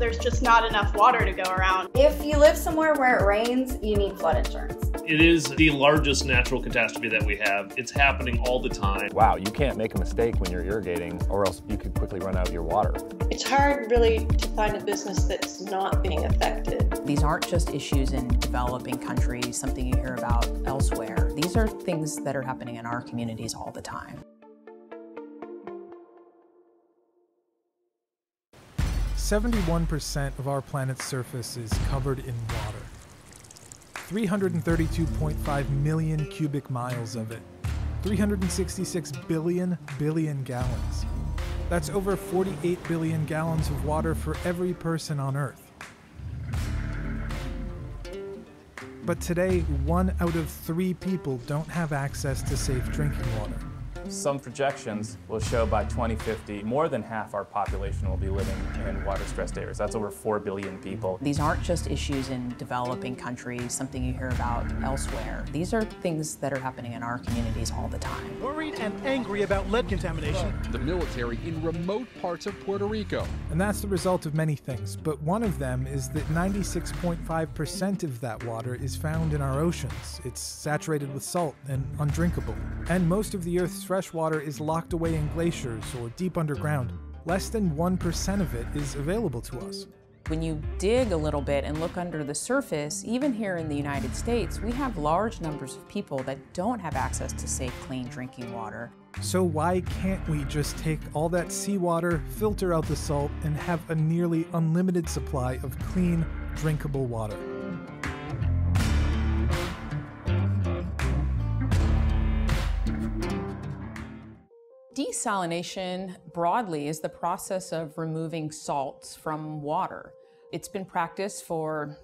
There's just not enough water to go around. If you live somewhere where it rains, you need flood insurance. It is the largest natural catastrophe that we have. It's happening all the time. Wow, you can't make a mistake when you're irrigating, or else you could quickly run out of your water. It's hard, really, to find a business that's not being affected. These aren't just issues in developing countries, something you hear about elsewhere. These are things that are happening in our communities all the time. 71% of our planet's surface is covered in water. 332.5 million cubic miles of it. 366 billion billion gallons. That's over 48 billion gallons of water for every person on Earth. But today, one out of three people don't have access to safe drinking water. Some projections will show by 2050, more than half our population will be living in water-stressed areas. That's over 4 billion people. These aren't just issues in developing countries, something you hear about elsewhere. These are things that are happening in our communities all the time. Worried and angry about lead contamination. The military in remote parts of Puerto Rico. And that's the result of many things, but one of them is that 96.5% of that water is found in our oceans. It's saturated with salt and undrinkable. And most of the Earth's fresh water is locked away in glaciers or deep underground. Less than 1% of it is available to us. When you dig a little bit and look under the surface, even here in the United States, we have large numbers of people that don't have access to safe, clean drinking water. So why can't we just take all that seawater, filter out the salt, and have a nearly unlimited supply of clean, drinkable water? Desalination broadly is the process of removing salts from water. It's been practiced for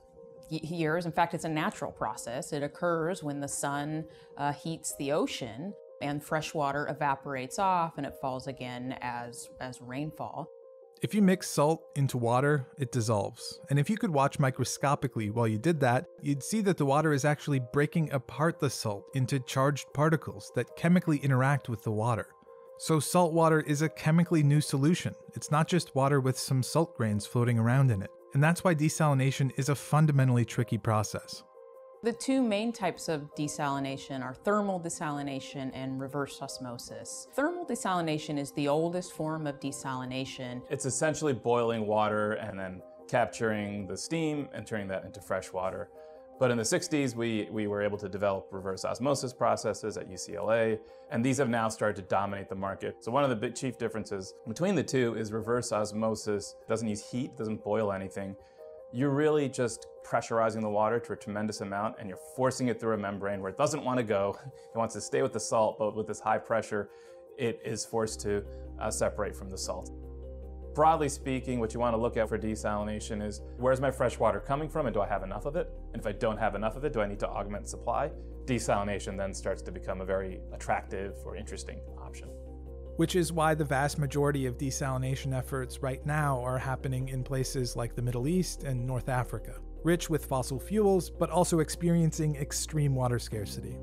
years. In fact, it's a natural process. It occurs when the sun uh, heats the ocean and fresh water evaporates off and it falls again as, as rainfall. If you mix salt into water, it dissolves. And if you could watch microscopically while you did that, you'd see that the water is actually breaking apart the salt into charged particles that chemically interact with the water. So, salt water is a chemically new solution. It's not just water with some salt grains floating around in it. And that's why desalination is a fundamentally tricky process. The two main types of desalination are thermal desalination and reverse osmosis. Thermal desalination is the oldest form of desalination. It's essentially boiling water and then capturing the steam and turning that into fresh water. But in the 60s, we, we were able to develop reverse osmosis processes at UCLA, and these have now started to dominate the market. So one of the big chief differences between the two is reverse osmosis doesn't use heat, doesn't boil anything. You're really just pressurizing the water to a tremendous amount, and you're forcing it through a membrane where it doesn't want to go. It wants to stay with the salt, but with this high pressure, it is forced to uh, separate from the salt. Broadly speaking, what you want to look at for desalination is where's my fresh water coming from and do I have enough of it? And if I don't have enough of it, do I need to augment supply? Desalination then starts to become a very attractive or interesting option. Which is why the vast majority of desalination efforts right now are happening in places like the Middle East and North Africa, rich with fossil fuels, but also experiencing extreme water scarcity.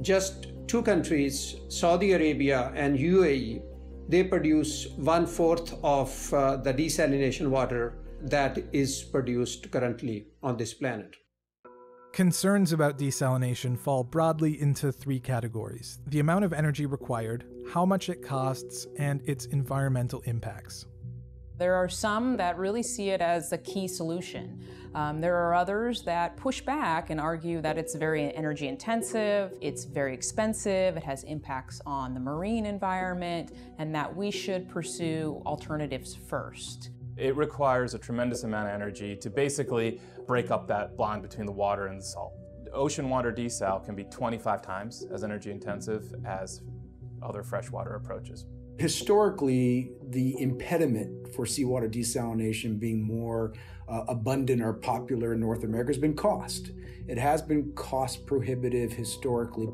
Just two countries, Saudi Arabia and UAE, they produce one fourth of uh, the desalination water that is produced currently on this planet. Concerns about desalination fall broadly into three categories the amount of energy required, how much it costs, and its environmental impacts. There are some that really see it as a key solution. Um, there are others that push back and argue that it's very energy intensive, it's very expensive, it has impacts on the marine environment, and that we should pursue alternatives first. It requires a tremendous amount of energy to basically break up that bond between the water and the salt. Ocean water desal can be 25 times as energy intensive as other freshwater approaches. Historically, the impediment for seawater desalination being more uh, abundant or popular in North America has been cost. It has been cost prohibitive historically.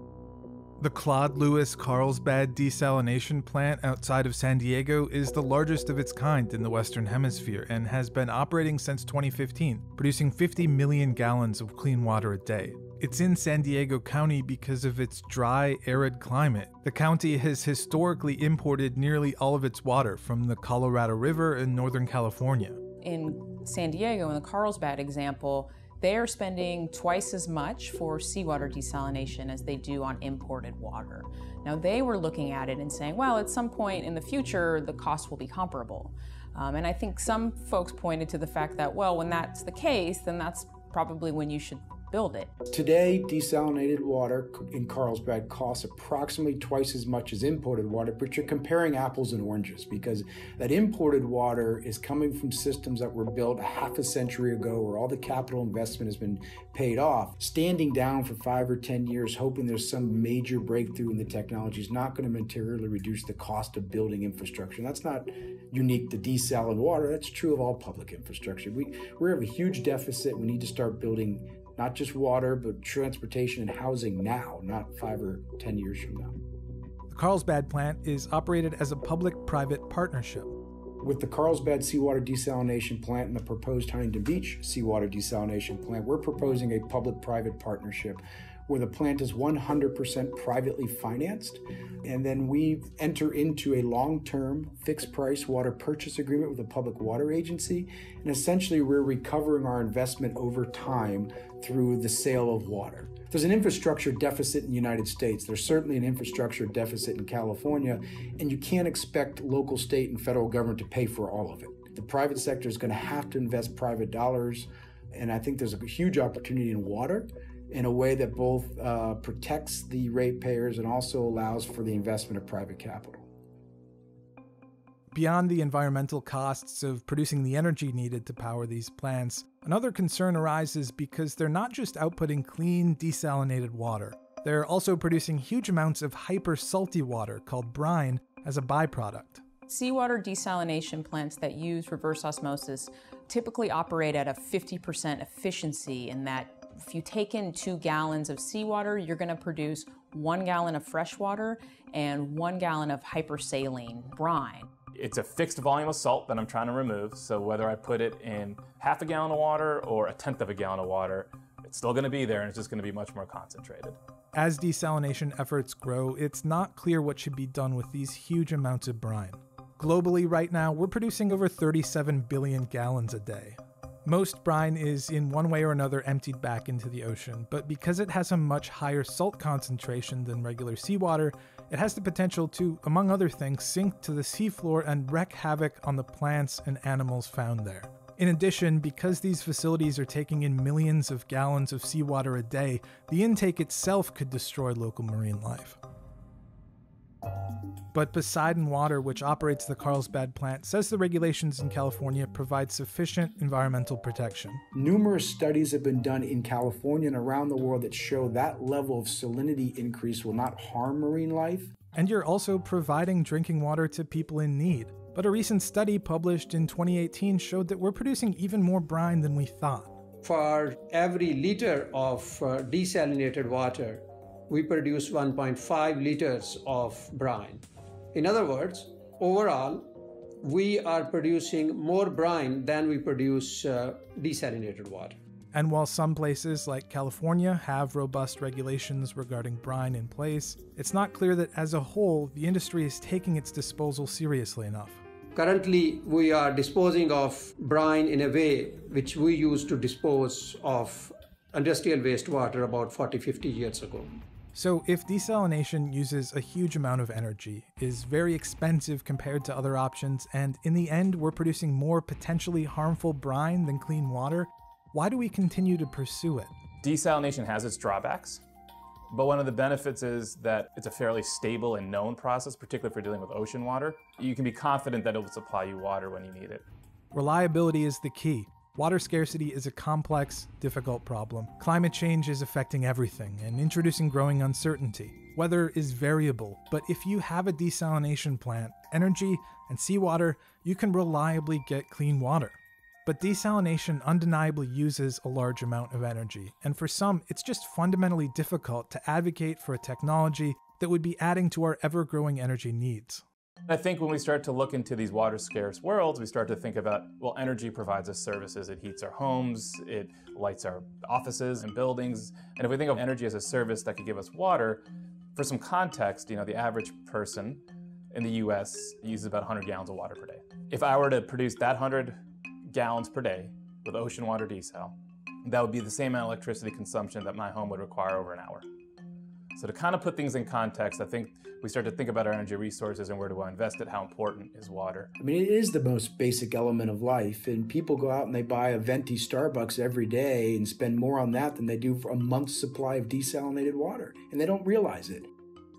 The Claude Lewis Carlsbad desalination plant outside of San Diego is the largest of its kind in the Western Hemisphere and has been operating since 2015, producing 50 million gallons of clean water a day. It's in San Diego County because of its dry, arid climate. The county has historically imported nearly all of its water from the Colorado River in Northern California. In San Diego in the Carlsbad example, they are spending twice as much for seawater desalination as they do on imported water. Now, they were looking at it and saying, well, at some point in the future, the cost will be comparable. Um, and I think some folks pointed to the fact that, well, when that's the case, then that's probably when you should build it. Today, desalinated water in Carlsbad costs approximately twice as much as imported water, but you're comparing apples and oranges because that imported water is coming from systems that were built a half a century ago where all the capital investment has been paid off. Standing down for five or 10 years, hoping there's some major breakthrough in the technology is not going to materially reduce the cost of building infrastructure. That's not unique to desal and water, that's true of all public infrastructure. We, we have a huge deficit. We need to start building not just water, but transportation and housing now, not five or 10 years from now. The Carlsbad plant is operated as a public private partnership. With the Carlsbad seawater desalination plant and the proposed Huntington Beach seawater desalination plant, we're proposing a public private partnership where the plant is 100% privately financed. And then we enter into a long term fixed price water purchase agreement with a Public Water Agency. And essentially, we're recovering our investment over time through the sale of water. There's an infrastructure deficit in the United States. There's certainly an infrastructure deficit in California, and you can't expect local, state, and federal government to pay for all of it. The private sector is going to have to invest private dollars, and I think there's a huge opportunity in water in a way that both uh, protects the ratepayers and also allows for the investment of private capital. Beyond the environmental costs of producing the energy needed to power these plants, another concern arises because they're not just outputting clean, desalinated water. They're also producing huge amounts of hyper salty water called brine as a byproduct. Seawater desalination plants that use reverse osmosis typically operate at a 50% efficiency in that if you take in two gallons of seawater, you're going to produce one gallon of fresh water and one gallon of hypersaline brine. It's a fixed volume of salt that I'm trying to remove, so whether I put it in half a gallon of water or a tenth of a gallon of water, it's still going to be there and it's just going to be much more concentrated. As desalination efforts grow, it's not clear what should be done with these huge amounts of brine. Globally, right now, we're producing over 37 billion gallons a day. Most brine is in one way or another emptied back into the ocean, but because it has a much higher salt concentration than regular seawater, it has the potential to, among other things, sink to the seafloor and wreak havoc on the plants and animals found there. In addition, because these facilities are taking in millions of gallons of seawater a day, the intake itself could destroy local marine life. But Poseidon Water, which operates the Carlsbad plant, says the regulations in California provide sufficient environmental protection. Numerous studies have been done in California and around the world that show that level of salinity increase will not harm marine life. And you're also providing drinking water to people in need. But a recent study published in 2018 showed that we're producing even more brine than we thought. For every liter of uh, desalinated water, we produce 1.5 liters of brine. In other words, overall, we are producing more brine than we produce uh, desalinated water. And while some places like California have robust regulations regarding brine in place, it's not clear that as a whole the industry is taking its disposal seriously enough. Currently, we are disposing of brine in a way which we used to dispose of industrial wastewater about 40 50 years ago. So, if desalination uses a huge amount of energy, is very expensive compared to other options, and in the end we're producing more potentially harmful brine than clean water, why do we continue to pursue it? Desalination has its drawbacks, but one of the benefits is that it's a fairly stable and known process, particularly if you're dealing with ocean water. You can be confident that it will supply you water when you need it. Reliability is the key. Water scarcity is a complex, difficult problem. Climate change is affecting everything and introducing growing uncertainty. Weather is variable, but if you have a desalination plant, energy, and seawater, you can reliably get clean water. But desalination undeniably uses a large amount of energy, and for some, it's just fundamentally difficult to advocate for a technology that would be adding to our ever growing energy needs. I think when we start to look into these water scarce worlds, we start to think about, well, energy provides us services. It heats our homes, it lights our offices and buildings. And if we think of energy as a service that could give us water, for some context, you know, the average person in the US uses about 100 gallons of water per day. If I were to produce that 100 gallons per day with ocean water desal, that would be the same amount of electricity consumption that my home would require over an hour. So to kind of put things in context, I think we start to think about our energy resources and where do I invest it, how important is water. I mean, it is the most basic element of life. And people go out and they buy a venti Starbucks every day and spend more on that than they do for a month's supply of desalinated water. And they don't realize it.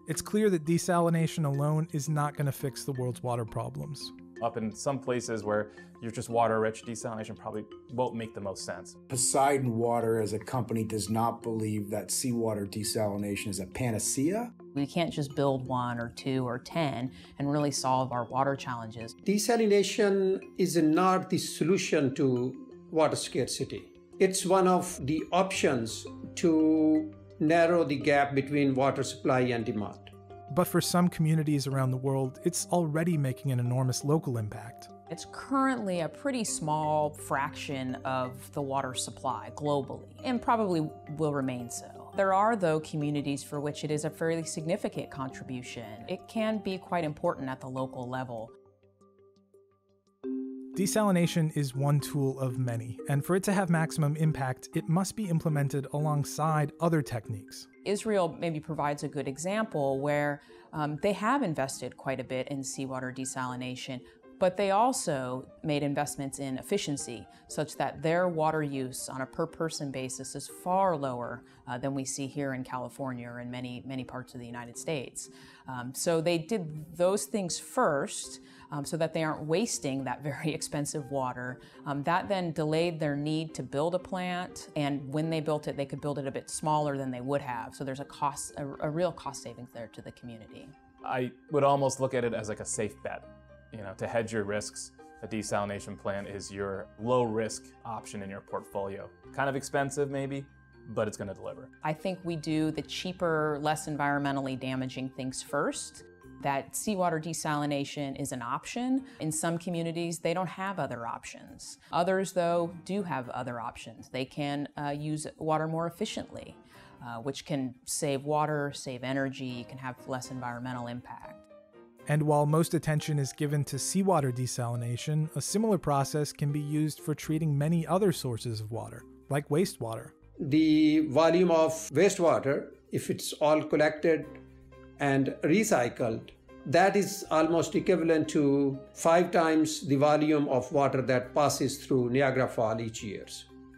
It's clear that desalination alone is not going to fix the world's water problems. Up in some places where you're just water rich, desalination probably won't make the most sense. Poseidon Water, as a company, does not believe that seawater desalination is a panacea. We can't just build one or two or 10 and really solve our water challenges. Desalination is not the solution to water scarcity. It's one of the options to narrow the gap between water supply and demand. But for some communities around the world, it's already making an enormous local impact. It's currently a pretty small fraction of the water supply globally, and probably will remain so. There are, though, communities for which it is a fairly significant contribution. It can be quite important at the local level. Desalination is one tool of many, and for it to have maximum impact, it must be implemented alongside other techniques. Israel maybe provides a good example where um, they have invested quite a bit in seawater desalination, but they also made investments in efficiency such that their water use on a per person basis is far lower uh, than we see here in California or in many, many parts of the United States. Um, so they did those things first um, so that they aren't wasting that very expensive water. Um, that then delayed their need to build a plant, and when they built it, they could build it a bit smaller than they would have. So there's a cost, a, a real cost savings there to the community. I would almost look at it as like a safe bet you know, to hedge your risks, a desalination plant is your low risk option in your portfolio. Kind of expensive maybe, but it's going to deliver. I think we do the cheaper, less environmentally damaging things first. That seawater desalination is an option. In some communities, they don't have other options. Others, though, do have other options. They can uh, use water more efficiently, uh, which can save water, save energy, can have less environmental impact. And while most attention is given to seawater desalination, a similar process can be used for treating many other sources of water, like wastewater. The volume of wastewater, if it's all collected and recycled, that is almost equivalent to five times the volume of water that passes through Niagara Falls each year.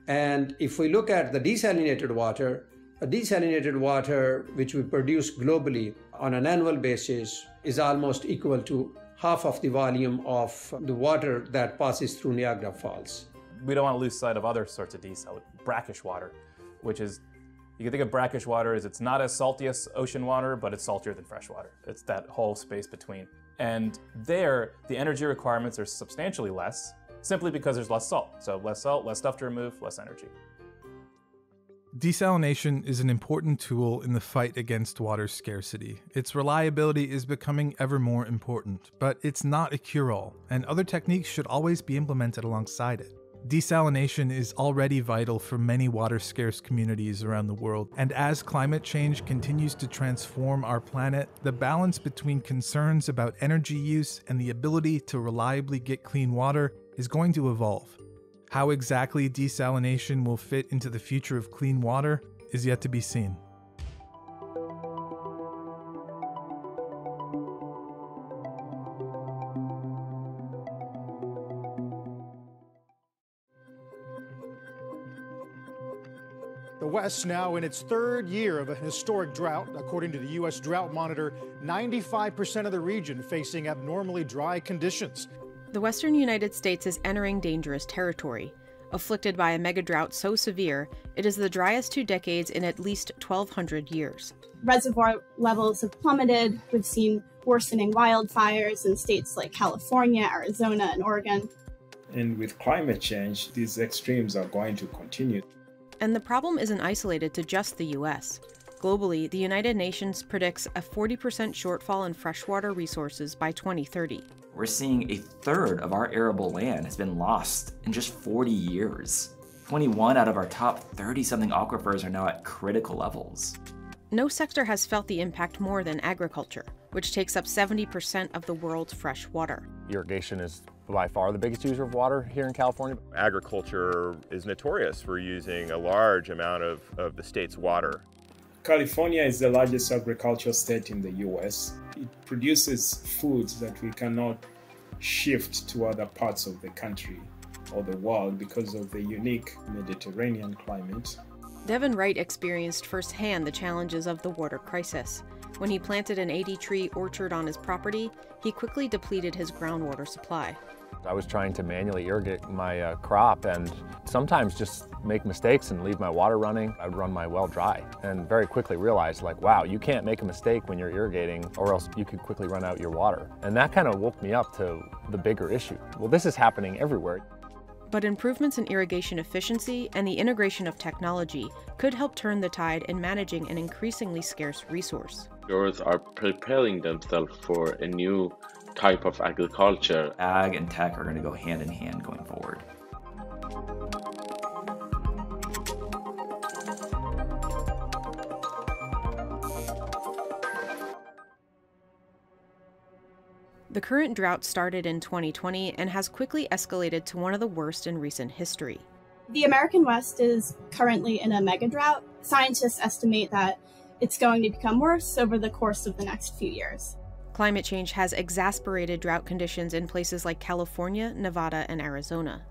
And if we look at the desalinated water, a desalinated water which we produce globally on an annual basis is almost equal to half of the volume of the water that passes through Niagara Falls. We don't want to lose sight of other sorts of desal, brackish water, which is you can think of brackish water as it's not as salty as ocean water, but it's saltier than fresh water. It's that whole space between. And there, the energy requirements are substantially less, simply because there's less salt. So less salt, less stuff to remove, less energy. Desalination is an important tool in the fight against water scarcity. Its reliability is becoming ever more important, but it's not a cure all, and other techniques should always be implemented alongside it. Desalination is already vital for many water scarce communities around the world, and as climate change continues to transform our planet, the balance between concerns about energy use and the ability to reliably get clean water is going to evolve. How exactly desalination will fit into the future of clean water is yet to be seen. The West now in its third year of a historic drought. According to the U.S. Drought Monitor, 95% of the region facing abnormally dry conditions. The western United States is entering dangerous territory. Afflicted by a megadrought so severe, it is the driest two decades in at least 1,200 years. Reservoir levels have plummeted. We've seen worsening wildfires in states like California, Arizona, and Oregon. And with climate change, these extremes are going to continue. And the problem isn't isolated to just the US. Globally, the United Nations predicts a 40% shortfall in freshwater resources by 2030 we're seeing a third of our arable land has been lost in just 40 years. 21 out of our top 30 something aquifers are now at critical levels. No sector has felt the impact more than agriculture, which takes up 70% of the world's fresh water. Irrigation is by far the biggest user of water here in California. Agriculture is notorious for using a large amount of, of the state's water. California is the largest agricultural state in the US. It produces foods that we cannot shift to other parts of the country or the world because of the unique Mediterranean climate. Devin Wright experienced firsthand the challenges of the water crisis. When he planted an 80 tree orchard on his property, he quickly depleted his groundwater supply. I was trying to manually irrigate my uh, crop and sometimes just make mistakes and leave my water running. I would run my well dry and very quickly realized like, wow, you can't make a mistake when you're irrigating or else you could quickly run out your water. And that kind of woke me up to the bigger issue. Well, this is happening everywhere. But improvements in irrigation efficiency and the integration of technology could help turn the tide in managing an increasingly scarce resource. Growers are preparing themselves for a new type of agriculture. Ag and tech are going to go hand in hand going forward. The current drought started in 2020 and has quickly escalated to one of the worst in recent history. The American West is currently in a mega drought. Scientists estimate that it's going to become worse over the course of the next few years. Climate change has exacerbated drought conditions in places like California, Nevada, and Arizona.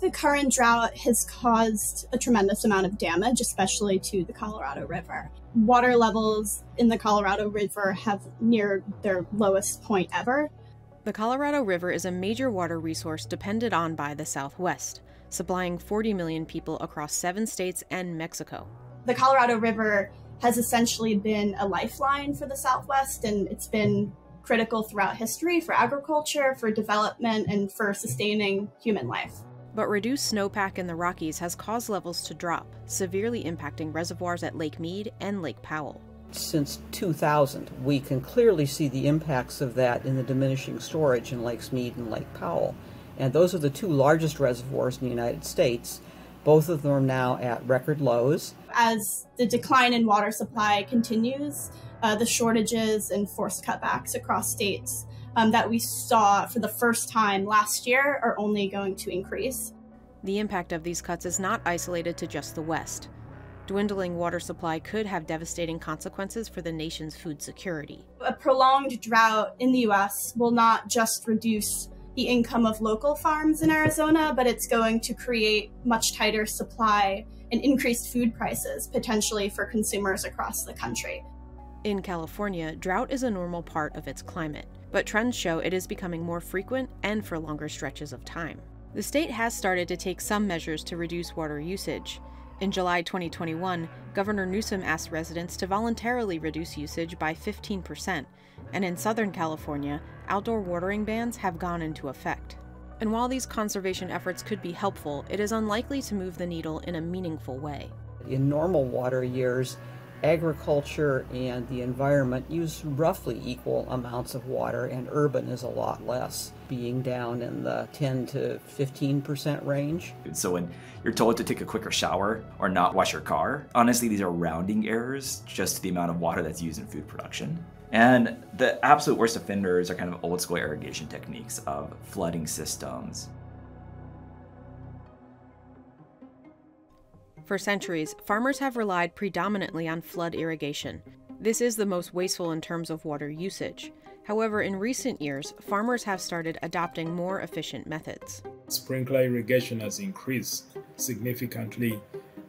The current drought has caused a tremendous amount of damage, especially to the Colorado River. Water levels in the Colorado River have near their lowest point ever. The Colorado River is a major water resource depended on by the Southwest, supplying 40 million people across seven states and Mexico. The Colorado River has essentially been a lifeline for the Southwest, and it's been critical throughout history for agriculture, for development, and for sustaining human life. But reduced snowpack in the Rockies has caused levels to drop, severely impacting reservoirs at Lake Mead and Lake Powell. Since 2000, we can clearly see the impacts of that in the diminishing storage in Lakes Mead and Lake Powell. And those are the two largest reservoirs in the United States. Both of them are now at record lows. As the decline in water supply continues, uh, the shortages and forced cutbacks across states um, that we saw for the first time last year are only going to increase. The impact of these cuts is not isolated to just the West. Dwindling water supply could have devastating consequences for the nation's food security. A prolonged drought in the US will not just reduce the income of local farms in Arizona, but it's going to create much tighter supply and increased food prices potentially for consumers across the country. In California, drought is a normal part of its climate, but trends show it is becoming more frequent and for longer stretches of time. The state has started to take some measures to reduce water usage. In July 2021, Governor Newsom asked residents to voluntarily reduce usage by 15%, and in Southern California, outdoor watering bans have gone into effect. And while these conservation efforts could be helpful, it is unlikely to move the needle in a meaningful way. In normal water years, agriculture and the environment use roughly equal amounts of water, and urban is a lot less, being down in the 10 to 15% range. So when you're told to take a quicker shower or not wash your car, honestly, these are rounding errors just to the amount of water that's used in food production. And the absolute worst offenders are kind of old school irrigation techniques of flooding systems, For centuries, farmers have relied predominantly on flood irrigation. This is the most wasteful in terms of water usage. However, in recent years, farmers have started adopting more efficient methods. Sprinkler irrigation has increased significantly.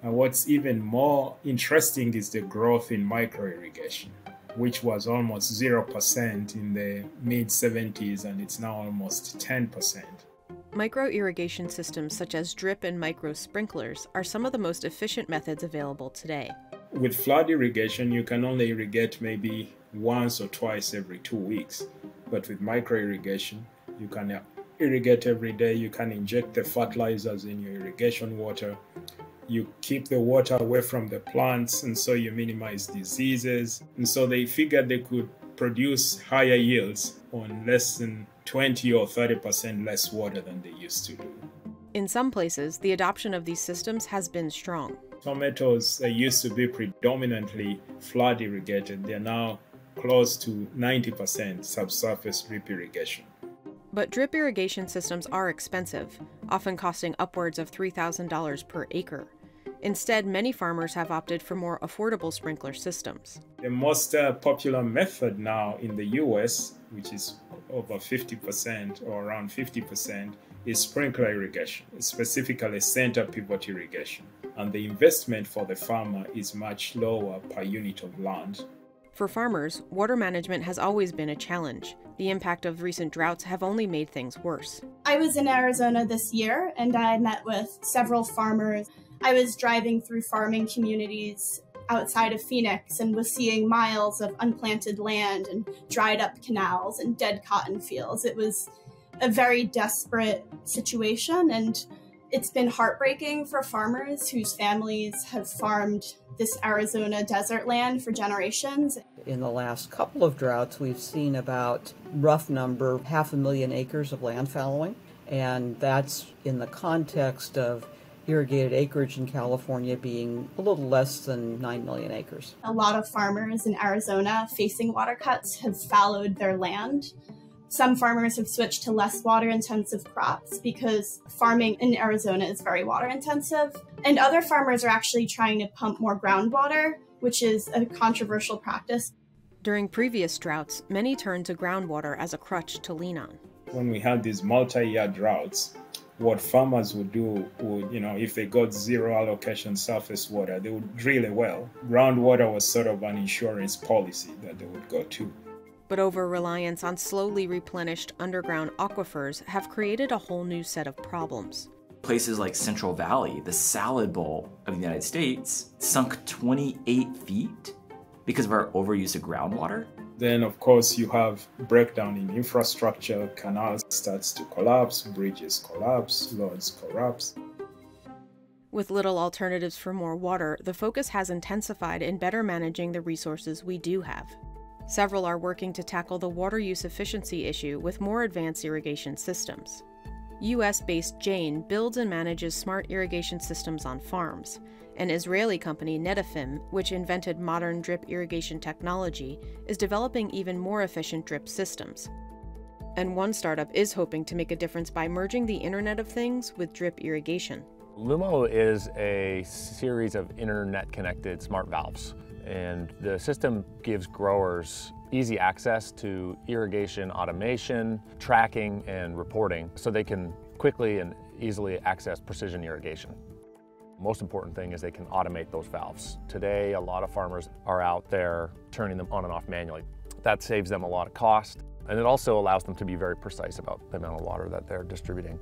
And what's even more interesting is the growth in micro irrigation, which was almost 0% in the mid 70s and it's now almost 10%. Micro irrigation systems such as drip and micro sprinklers are some of the most efficient methods available today. With flood irrigation, you can only irrigate maybe once or twice every two weeks. But with micro irrigation, you can uh, irrigate every day, you can inject the fertilizers in your irrigation water, you keep the water away from the plants, and so you minimize diseases. And so they figured they could produce higher yields on less than 20 or 30% less water than they used to do. In some places, the adoption of these systems has been strong. Tomatoes used to be predominantly flood irrigated. They're now close to 90% subsurface drip irrigation. But drip irrigation systems are expensive, often costing upwards of $3,000 per acre. Instead, many farmers have opted for more affordable sprinkler systems. The most uh, popular method now in the US, which is over 50% or around 50%, is sprinkler irrigation, specifically center pivot irrigation. And the investment for the farmer is much lower per unit of land. For farmers, water management has always been a challenge. The impact of recent droughts have only made things worse. I was in Arizona this year and I met with several farmers. I was driving through farming communities outside of Phoenix and was seeing miles of unplanted land and dried up canals and dead cotton fields. It was a very desperate situation and it's been heartbreaking for farmers whose families have farmed this Arizona desert land for generations. In the last couple of droughts, we've seen about rough number half a million acres of land fallowing, and that's in the context of irrigated acreage in California being a little less than 9 million acres. A lot of farmers in Arizona facing water cuts have fallowed their land. Some farmers have switched to less water intensive crops because farming in Arizona is very water intensive. And other farmers are actually trying to pump more groundwater, which is a controversial practice. During previous droughts, many turned to groundwater as a crutch to lean on. When we had these multi year droughts, what farmers would do would, you know, if they got zero allocation surface water, they would drill a well. Groundwater was sort of an insurance policy that they would go to. But over reliance on slowly replenished underground aquifers have created a whole new set of problems. Places like Central Valley, the salad bowl of the United States, sunk 28 feet because of our overuse of groundwater. Then, of course, you have breakdown in infrastructure, canals starts to collapse, bridges collapse, roads collapse. With little alternatives for more water, the focus has intensified in better managing the resources we do have. Several are working to tackle the water use efficiency issue with more advanced irrigation systems. US based Jain builds and manages smart irrigation systems on farms. An Israeli company, Netafim, which invented modern drip irrigation technology, is developing even more efficient drip systems. And one startup is hoping to make a difference by merging the Internet of Things with drip irrigation. Lumo is a series of internet connected smart valves, and the system gives growers easy access to irrigation automation, tracking, and reporting so they can quickly and easily access precision irrigation. Most important thing is they can automate those valves. Today, a lot of farmers are out there turning them on and off manually. That saves them a lot of cost, and it also allows them to be very precise about the amount of water that they're distributing.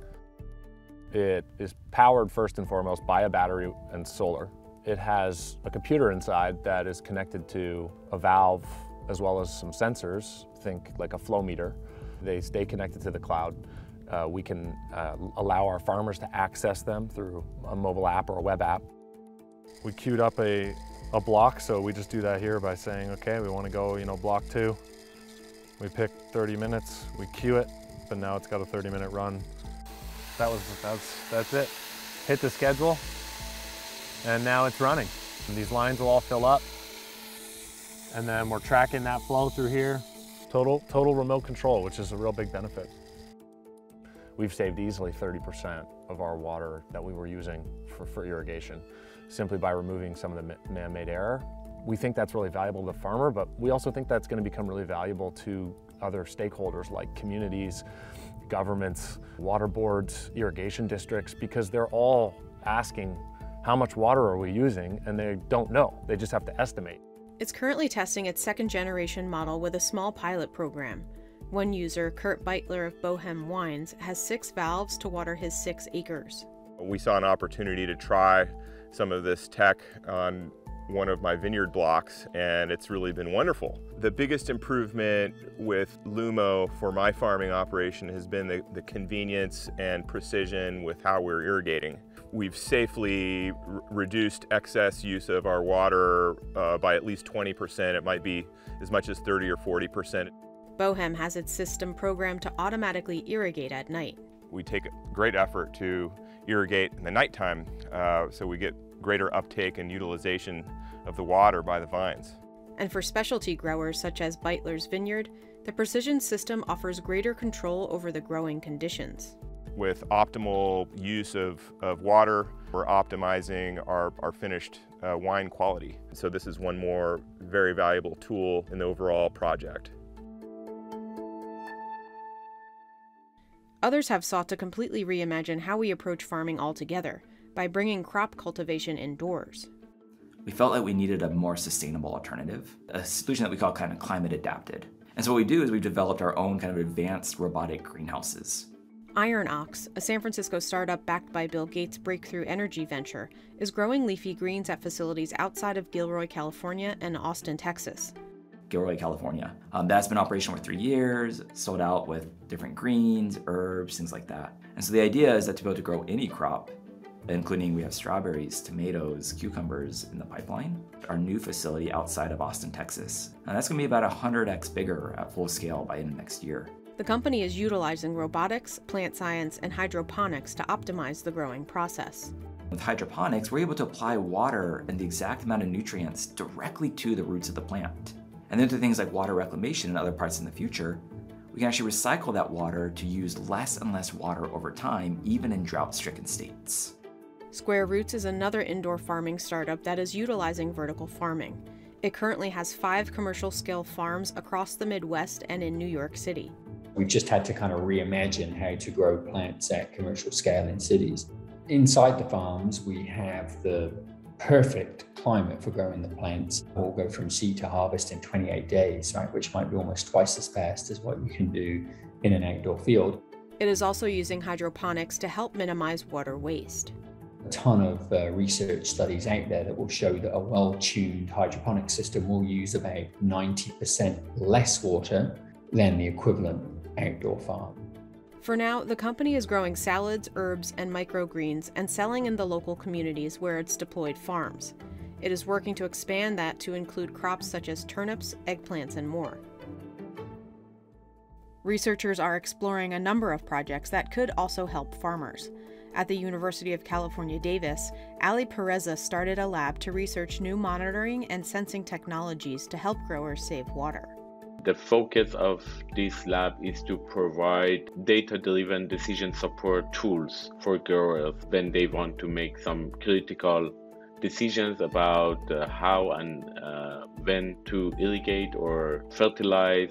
It is powered first and foremost by a battery and solar. It has a computer inside that is connected to a valve as well as some sensors, think like a flow meter. They stay connected to the cloud. Uh, we can uh, allow our farmers to access them through a mobile app or a web app. We queued up a, a block, so we just do that here by saying, okay, we want to go, you know, block two. We pick 30 minutes, we queue it, but now it's got a 30 minute run. That was, that's, that's it. Hit the schedule, and now it's running. And these lines will all fill up, and then we're tracking that flow through here. Total, total remote control, which is a real big benefit. We've saved easily 30% of our water that we were using for, for irrigation simply by removing some of the man-made error. We think that's really valuable to the farmer, but we also think that's going to become really valuable to other stakeholders like communities, governments, water boards, irrigation districts, because they're all asking how much water are we using and they don't know. They just have to estimate. It's currently testing its second generation model with a small pilot program. One user, Kurt Beitler of Bohème Wines, has six valves to water his six acres. We saw an opportunity to try some of this tech on one of my vineyard blocks and it's really been wonderful. The biggest improvement with Lumo for my farming operation has been the, the convenience and precision with how we're irrigating. We've safely reduced excess use of our water uh, by at least 20%. It might be as much as 30 or 40%. Bohème has its system programmed to automatically irrigate at night. We take great effort to irrigate in the nighttime uh, so we get greater uptake and utilization of the water by the vines. And for specialty growers such as Beitler's Vineyard, The precision system offers greater control over the growing conditions. With optimal use of, of water, we're optimizing our, our finished uh, wine quality. So this is one more very valuable tool in the overall project. Others have sought to completely reimagine how we approach farming altogether by bringing crop cultivation indoors. We felt like we needed a more sustainable alternative, a solution that we call kind of climate adapted. And so what we do is we've developed our own kind of advanced robotic greenhouses. Iron Ox, a San Francisco startup backed by Bill Gates' breakthrough energy venture, is growing leafy greens at facilities outside of Gilroy, California and Austin, Texas. Gilroy, California. Um, that's been operational for three years, sold out with different greens, herbs, things like that. And so the idea is that to be able to grow any crop, including we have strawberries, tomatoes, cucumbers in the pipeline. Our new facility outside of Austin, Texas. And that's gonna be about 100x bigger at full scale by the end of next year. The company is utilizing robotics, plant science, and hydroponics to optimize the growing process. With hydroponics, we're able to apply water and the exact amount of nutrients directly to the roots of the plant. And then to things like water reclamation and other parts in the future, we can actually recycle that water to use less and less water over time, even in drought-stricken states. Square Roots is another indoor farming startup that is utilizing vertical farming. It currently has five commercial scale farms across the Midwest and in New York City. We just had to kind of reimagine how to grow plants at commercial scale in cities. Inside the farms, we have the perfect climate for growing the plants. We'll go from seed to harvest in 28 days, right, which might be almost twice as fast as what you can do in an outdoor field. It is also using hydroponics to help minimize water waste. A ton of uh, research studies out there that will show that a well tuned hydroponic system will use about 90% less water than the equivalent outdoor farm. For now, the company is growing salads, herbs, and microgreens and selling in the local communities where it's deployed farms. It is working to expand that to include crops such as turnips, eggplants, and more. Researchers are exploring a number of projects that could also help farmers. At the University of California, Davis, Ali Pourreza started a lab to research new monitoring and sensing technologies to help growers save water. The focus of this lab is to provide data driven decision support tools for growers when they want to make some critical decisions about uh, how and uh, when to irrigate or fertilize.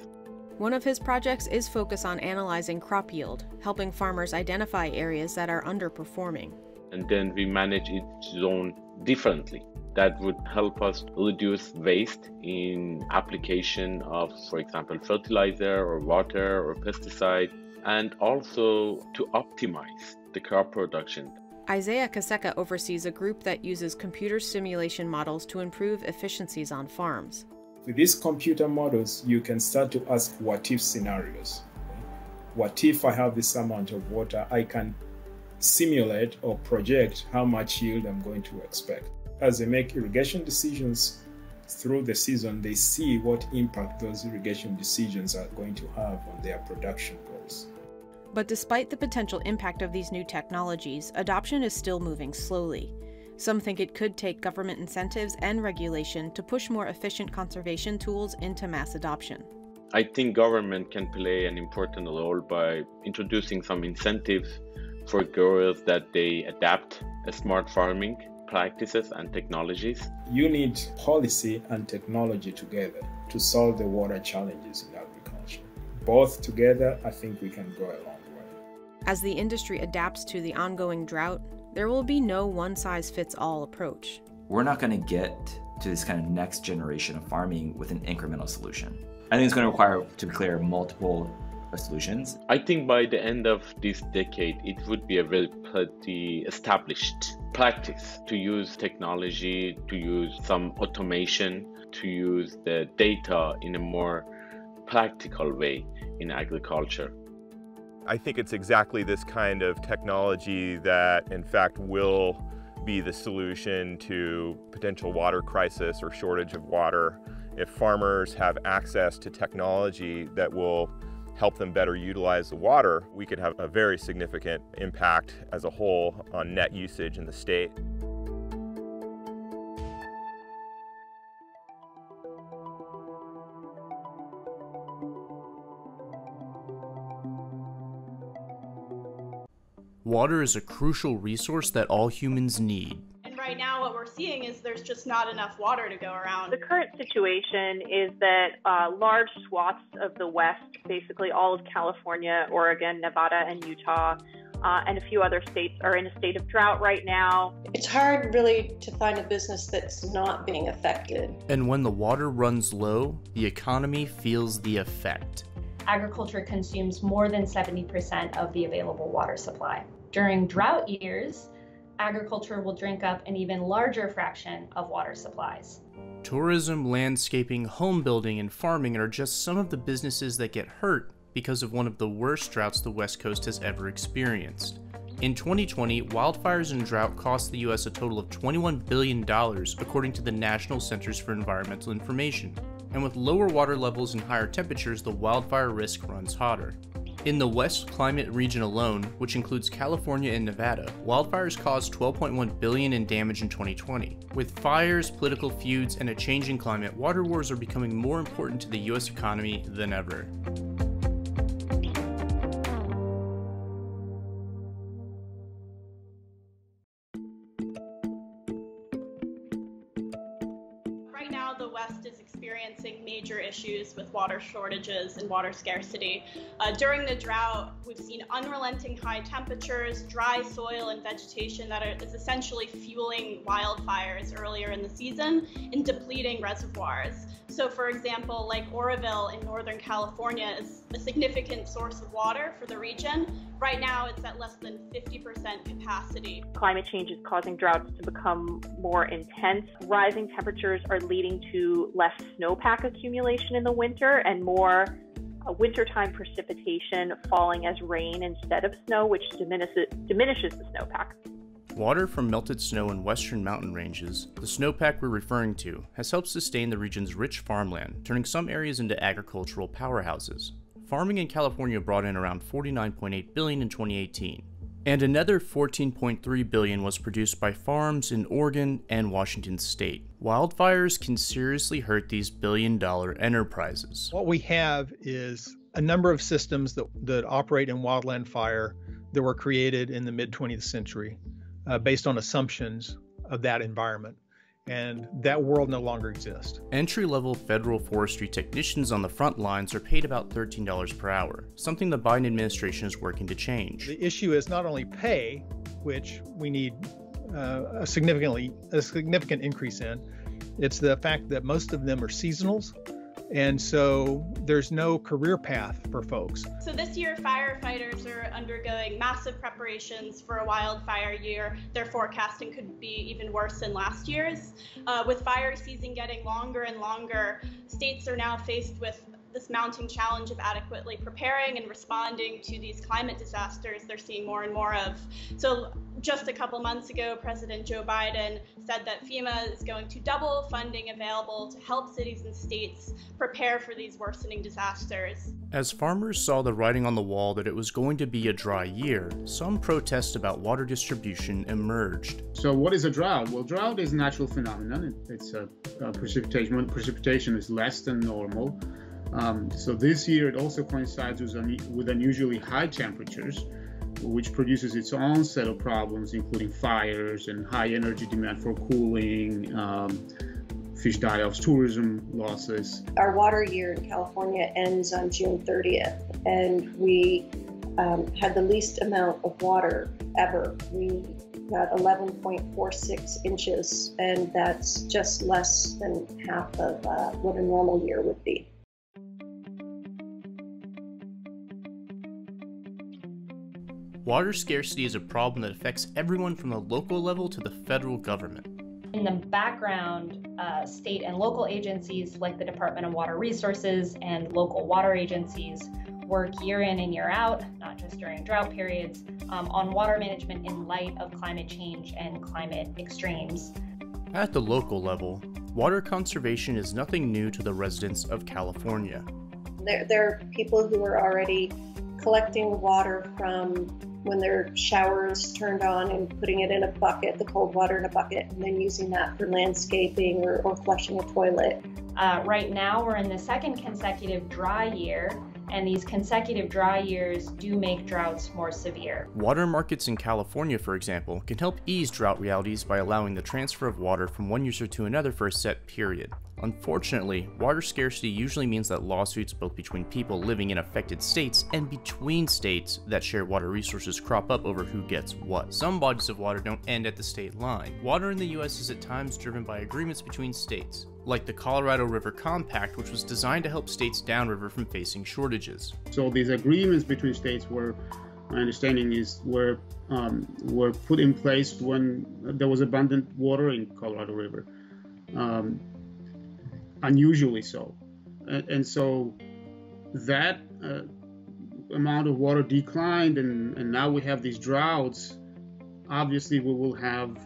One of his projects is focus on analyzing crop yield, helping farmers identify areas that are underperforming. And then we manage each zone differently. That would help us reduce waste in application of, for example, fertilizer or water or pesticide, and also to optimize the crop production. Isaya Kisekka oversees a group that uses computer simulation models to improve efficiencies on farms. With these computer models, you can start to ask what if scenarios. What if I have this amount of water? I can simulate or project how much yield I'm going to expect. As they make irrigation decisions through the season, they see what impact those irrigation decisions are going to have on their production goals. But despite the potential impact of these new technologies, adoption is still moving slowly. Some think it could take government incentives and regulation to push more efficient conservation tools into mass adoption. I think government can play an important role by introducing some incentives for growers that they adapt smart farming practices and technologies. You need policy and technology together to solve the water challenges in agriculture. Both together, I think we can go a long way. As the industry adapts to the ongoing drought, there will be no one size fits all approach. We're not going to get to this kind of next generation of farming with an incremental solution. I think it's going to require, to be clear, multiple solutions. I think by the end of this decade, it would be a very pretty established practice to use technology, to use some automation, to use the data in a more practical way in agriculture. I think it's exactly this kind of technology that, in fact, will be the solution to potential water crisis or shortage of water. If farmers have access to technology that will help them better utilize the water, we could have a very significant impact as a whole on net usage in the state. Water is a crucial resource that all humans need. And right now, what we're seeing is there's just not enough water to go around. The current situation is that uh, large swaths of the West, basically all of California, Oregon, Nevada, and Utah, uh, and a few other states are in a state of drought right now. It's hard, really, to find a business that's not being affected. And when the water runs low, the economy feels the effect. Agriculture consumes more than 70% of the available water supply. During drought years, agriculture will drink up an even larger fraction of water supplies. Tourism, landscaping, home building, and farming are just some of the businesses that get hurt because of one of the worst droughts the West Coast has ever experienced. In 2020, wildfires and drought cost the US a total of $21 billion, according to the National Centers for Environmental Information. And with lower water levels and higher temperatures, the wildfire risk runs hotter. In the West Climate region alone, which includes California and Nevada, wildfires caused 12.1 billion in damage in 2020. With fires, political feuds, and a changing climate, water wars are becoming more important to the US economy than ever. Major issues with water shortages and water scarcity. Uh, during the drought, we've seen unrelenting high temperatures, dry soil, and vegetation that are, is essentially fueling wildfires earlier in the season and depleting reservoirs. So, for example, Lake Oroville in Northern California is a significant source of water for the region. Right now, it's at less than 50% capacity. Climate change is causing droughts to become more intense. Rising temperatures are leading to less snowpack accumulation in the winter and more uh, wintertime precipitation falling as rain instead of snow, which diminishes, diminishes the snowpack. Water from melted snow in western mountain ranges, the snowpack we're referring to, has helped sustain the region's rich farmland, turning some areas into agricultural powerhouses. Farming in California brought in around 49.8 billion in 2018, and another 14.3 billion was produced by farms in Oregon and Washington state. Wildfires can seriously hurt these billion dollar enterprises. What we have is a number of systems that, that operate in wildland fire that were created in the mid 20th century uh, based on assumptions of that environment. And that world no longer exists. Entry level federal forestry technicians on the front lines are paid about $13 per hour, something the Biden administration is working to change. The issue is not only pay, which we need uh, a significantly a significant increase in, it's the fact that most of them are seasonals and so there's no career path for folks. So this year, firefighters are undergoing massive preparations for a wildfire year. Their forecasting could be even worse than last year's. Uh, with fire season getting longer and longer, states are now faced with this mounting challenge of adequately preparing and responding to these climate disasters they're seeing more and more of. So, just a couple months ago, President Joe Biden said that FEMA is going to double funding available to help cities and states prepare for these worsening disasters. As farmers saw the writing on the wall that it was going to be a dry year, some protests about water distribution emerged. So, what is a drought? Well, drought is a natural phenomenon. It's a, a precipitation when precipitation is less than normal. Um, so this year it also coincides with, un- with unusually high temperatures, which produces its own set of problems, including fires and high energy demand for cooling, um, fish die-offs, tourism losses. Our water year in California ends on June 30th, and we um, had the least amount of water ever. We got 11.46 inches, and that's just less than half of uh, what a normal year would be. Water scarcity is a problem that affects everyone from the local level to the federal government. In the background, uh, state and local agencies like the Department of Water Resources and local water agencies work year in and year out, not just during drought periods, um, on water management in light of climate change and climate extremes. At the local level, water conservation is nothing new to the residents of California. There, there are people who are already collecting water from when their shower is turned on and putting it in a bucket, the cold water in a bucket, and then using that for landscaping or, or flushing a toilet. Uh, right now, we're in the second consecutive dry year, and these consecutive dry years do make droughts more severe. Water markets in California, for example, can help ease drought realities by allowing the transfer of water from one user to another for a set period. Unfortunately, water scarcity usually means that lawsuits both between people living in affected states and between states that share water resources crop up over who gets what. Some bodies of water don't end at the state line. Water in the US is at times driven by agreements between states, like the Colorado River Compact, which was designed to help states downriver from facing shortages. So these agreements between states were my understanding is were um, were put in place when there was abundant water in Colorado River. Um, unusually so. And, and so that uh, amount of water declined, and, and now we have these droughts. Obviously, we will have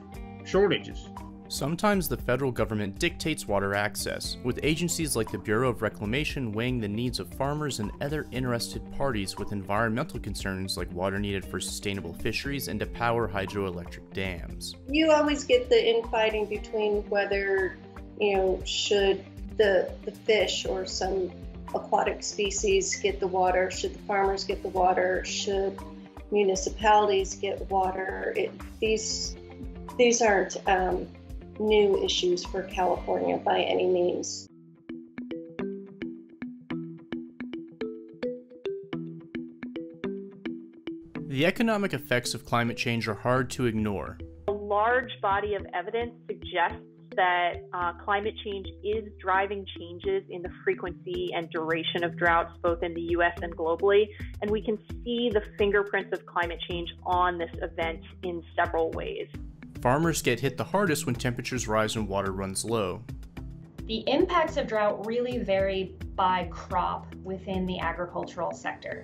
shortages. Sometimes the federal government dictates water access, with agencies like the Bureau of Reclamation weighing the needs of farmers and other interested parties with environmental concerns like water needed for sustainable fisheries and to power hydroelectric dams. You always get the infighting between whether, you know, should the, the fish or some aquatic species get the water? Should the farmers get the water? Should municipalities get water? It, these these aren't um, new issues for California by any means. The economic effects of climate change are hard to ignore. A large body of evidence suggests that uh, climate change is driving changes in the frequency and duration of droughts, both in the US and globally. And we can see the fingerprints of climate change on this event in several ways. Farmers get hit the hardest when temperatures rise and water runs low. The impacts of drought really vary by crop within the agricultural sector.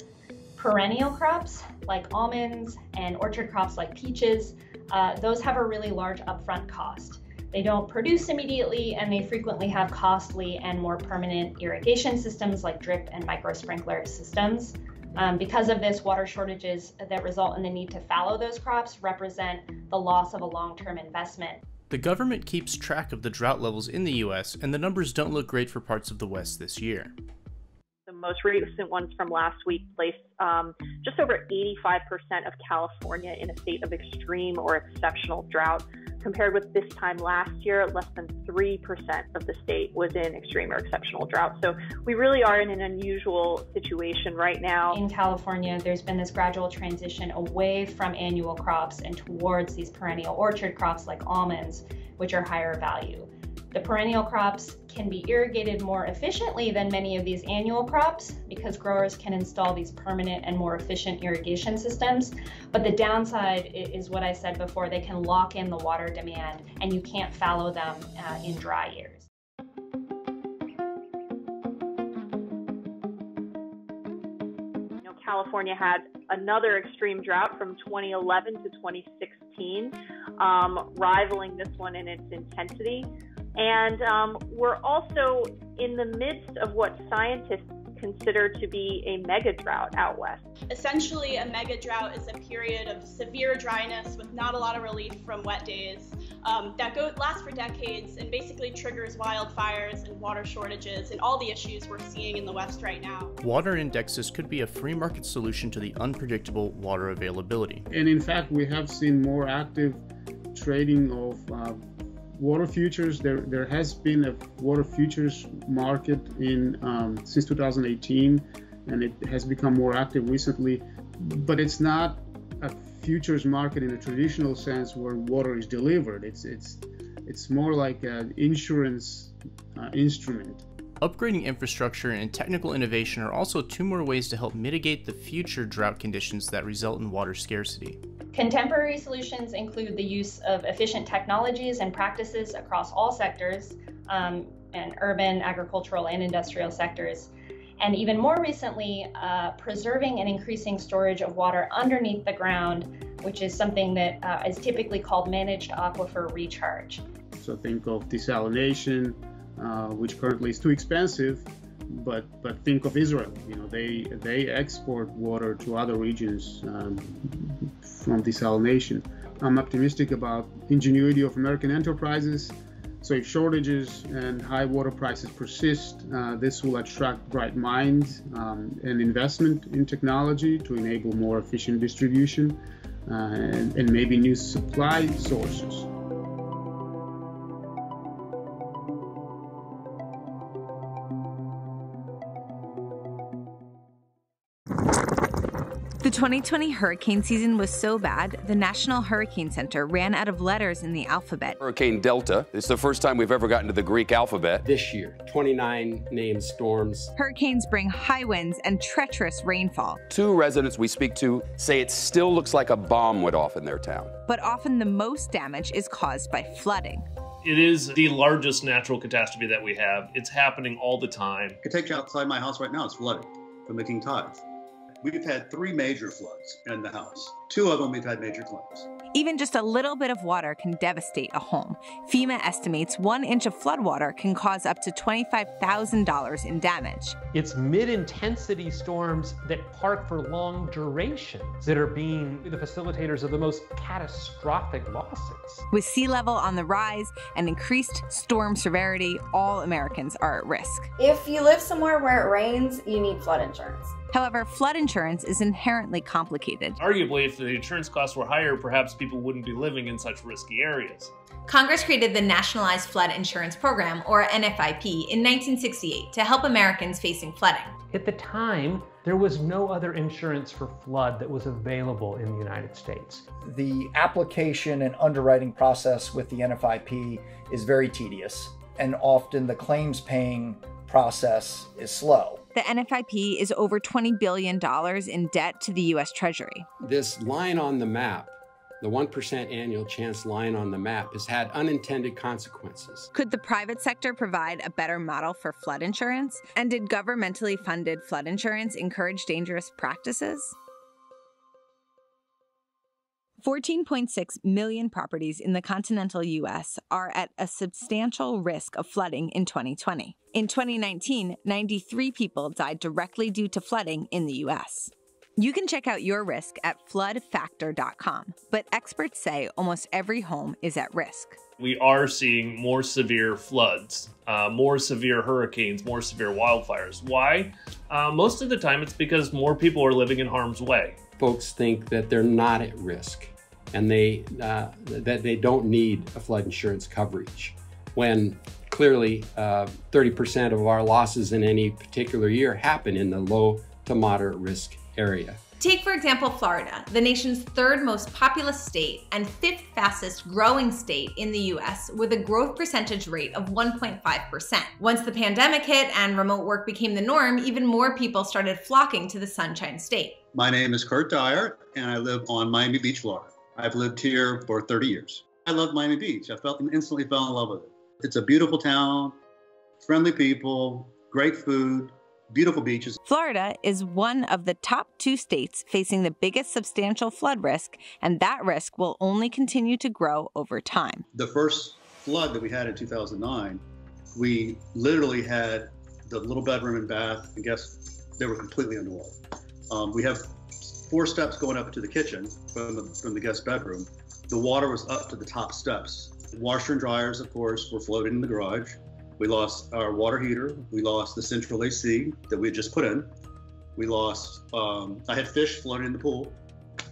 Perennial crops like almonds and orchard crops like peaches, uh, those have a really large upfront cost. They don't produce immediately and they frequently have costly and more permanent irrigation systems like drip and micro sprinkler systems. Um, because of this, water shortages that result in the need to fallow those crops represent the loss of a long term investment. The government keeps track of the drought levels in the US, and the numbers don't look great for parts of the West this year. Most recent ones from last week placed um, just over 85% of California in a state of extreme or exceptional drought compared with this time last year, less than 3% of the state was in extreme or exceptional drought. So we really are in an unusual situation right now. In California, there's been this gradual transition away from annual crops and towards these perennial orchard crops like almonds, which are higher value. The perennial crops can be irrigated more efficiently than many of these annual crops because growers can install these permanent and more efficient irrigation systems. But the downside is what I said before, they can lock in the water demand and you can't fallow them uh, in dry years. You know, California had another extreme drought from 2011 to 2016, um, rivaling this one in its intensity. And um, we're also in the midst of what scientists consider to be a mega drought out west. Essentially, a mega drought is a period of severe dryness with not a lot of relief from wet days um, that go, lasts for decades and basically triggers wildfires and water shortages and all the issues we're seeing in the West right now. Water indexes could be a free market solution to the unpredictable water availability. And in fact, we have seen more active trading of uh, water futures there there has been a water futures market in um, since 2018 and it has become more active recently but it's not a futures market in a traditional sense where water is delivered it's it's it's more like an insurance uh, instrument Upgrading infrastructure and technical innovation are also two more ways to help mitigate the future drought conditions that result in water scarcity. Contemporary solutions include the use of efficient technologies and practices across all sectors, um, and urban, agricultural, and industrial sectors. And even more recently, uh, preserving and increasing storage of water underneath the ground, which is something that uh, is typically called managed aquifer recharge. So think of desalination, uh, which currently is too expensive, but but think of Israel. You know, they they export water to other regions um, from desalination. I'm optimistic about ingenuity of American enterprises. So if shortages and high water prices persist, uh, this will attract bright minds um, and investment in technology to enable more efficient distribution uh, and, and maybe new supply sources. The 2020 hurricane season was so bad, the National Hurricane Center ran out of letters in the alphabet. Hurricane Delta. It's the first time we've ever gotten to the Greek alphabet. This year, 29 named storms. Hurricanes bring high winds and treacherous rainfall. Two residents we speak to say it still looks like a bomb went off in their town. But often the most damage is caused by flooding. It is the largest natural catastrophe that we have. It's happening all the time. I could take you outside my house right now. It's flooded from the King Tides. We've had three major floods in the house. Two of them we've had major claims. Even just a little bit of water can devastate a home. FEMA estimates one inch of floodwater can cause up to $25,000 in damage. It's mid intensity storms that park for long durations that are being the facilitators of the most catastrophic losses. With sea level on the rise and increased storm severity, all Americans are at risk. If you live somewhere where it rains, you need flood insurance. However, flood insurance is inherently complicated. Arguably, if the insurance costs were higher, perhaps people wouldn't be living in such risky areas. Congress created the Nationalized Flood Insurance Program, or NFIP, in 1968 to help Americans facing flooding. At the time, there was no other insurance for flood that was available in the United States. The application and underwriting process with the NFIP is very tedious, and often the claims paying process is slow. The NFIP is over $20 billion in debt to the U.S. Treasury. This line on the map, the 1% annual chance line on the map, has had unintended consequences. Could the private sector provide a better model for flood insurance? And did governmentally funded flood insurance encourage dangerous practices? 14.6 million properties in the continental U.S. are at a substantial risk of flooding in 2020. In 2019, 93 people died directly due to flooding in the U.S. You can check out your risk at floodfactor.com, but experts say almost every home is at risk. We are seeing more severe floods, uh, more severe hurricanes, more severe wildfires. Why? Uh, most of the time, it's because more people are living in harm's way. Folks think that they're not at risk and they uh, that they don't need a flood insurance coverage when clearly uh, 30% of our losses in any particular year happen in the low to moderate risk area. Take, for example, Florida, the nation's third most populous state and fifth fastest growing state in the US, with a growth percentage rate of 1.5%. Once the pandemic hit and remote work became the norm, even more people started flocking to the Sunshine State. My name is Kurt Dyer, and I live on Miami Beach, Florida. I've lived here for 30 years. I love Miami Beach. I felt instantly fell in love with it. It's a beautiful town, friendly people, great food, beautiful beaches. Florida is one of the top two states facing the biggest substantial flood risk, and that risk will only continue to grow over time. The first flood that we had in 2009, we literally had the little bedroom and bath, and guess they were completely underwater. Um, we have four steps going up to the kitchen from the, from the guest bedroom. The water was up to the top steps. Washer and dryers, of course, were floating in the garage. We lost our water heater. We lost the central AC that we had just put in. We lost. Um, I had fish floating in the pool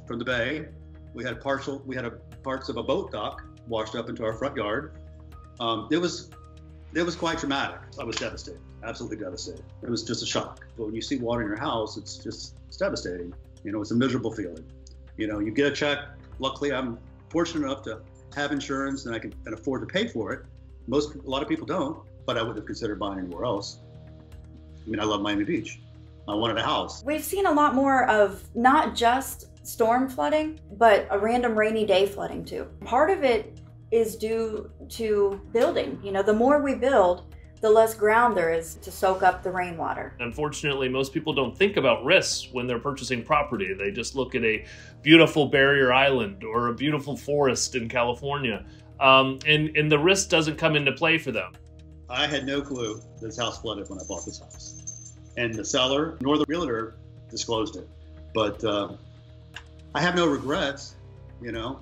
from the bay. We had partial. We had a, parts of a boat dock washed up into our front yard. Um, it was it was quite dramatic. I was devastated, absolutely devastated. It was just a shock. But when you see water in your house, it's just it's devastating. You know, it's a miserable feeling. You know, you get a check. Luckily, I'm fortunate enough to have insurance and I can, can afford to pay for it. Most, a lot of people don't, but I wouldn't have considered buying anywhere else. I mean, I love Miami Beach. I wanted a house. We've seen a lot more of not just storm flooding, but a random rainy day flooding too. Part of it is due to building. You know, the more we build, the less ground there is to soak up the rainwater. Unfortunately, most people don't think about risks when they're purchasing property. They just look at a beautiful barrier island or a beautiful forest in California, um, and, and the risk doesn't come into play for them. I had no clue this house flooded when I bought this house. And the seller nor the realtor disclosed it. But uh, I have no regrets, you know.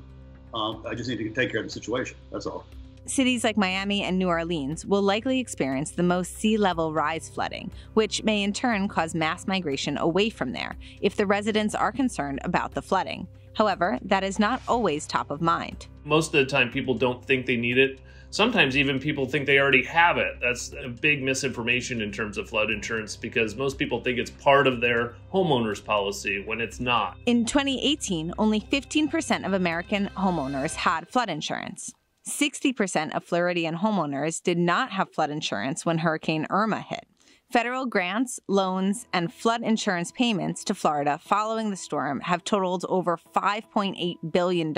Um, I just need to take care of the situation. That's all. cities like Miami and New Orleans will likely experience the most sea level rise flooding, which may in turn cause mass migration away from there if the residents are concerned about the flooding. However, that is not always top of mind. Most of the time, people don't think they need it. Sometimes even people think they already have it. That's a big misinformation in terms of flood insurance because most people think it's part of their homeowner's policy when it's not. In 2018, only 15% of American homeowners had flood insurance. 60% of Floridian homeowners did not have flood insurance when Hurricane Irma hit. Federal grants, loans, and flood insurance payments to Florida following the storm have totaled over $5.8 billion.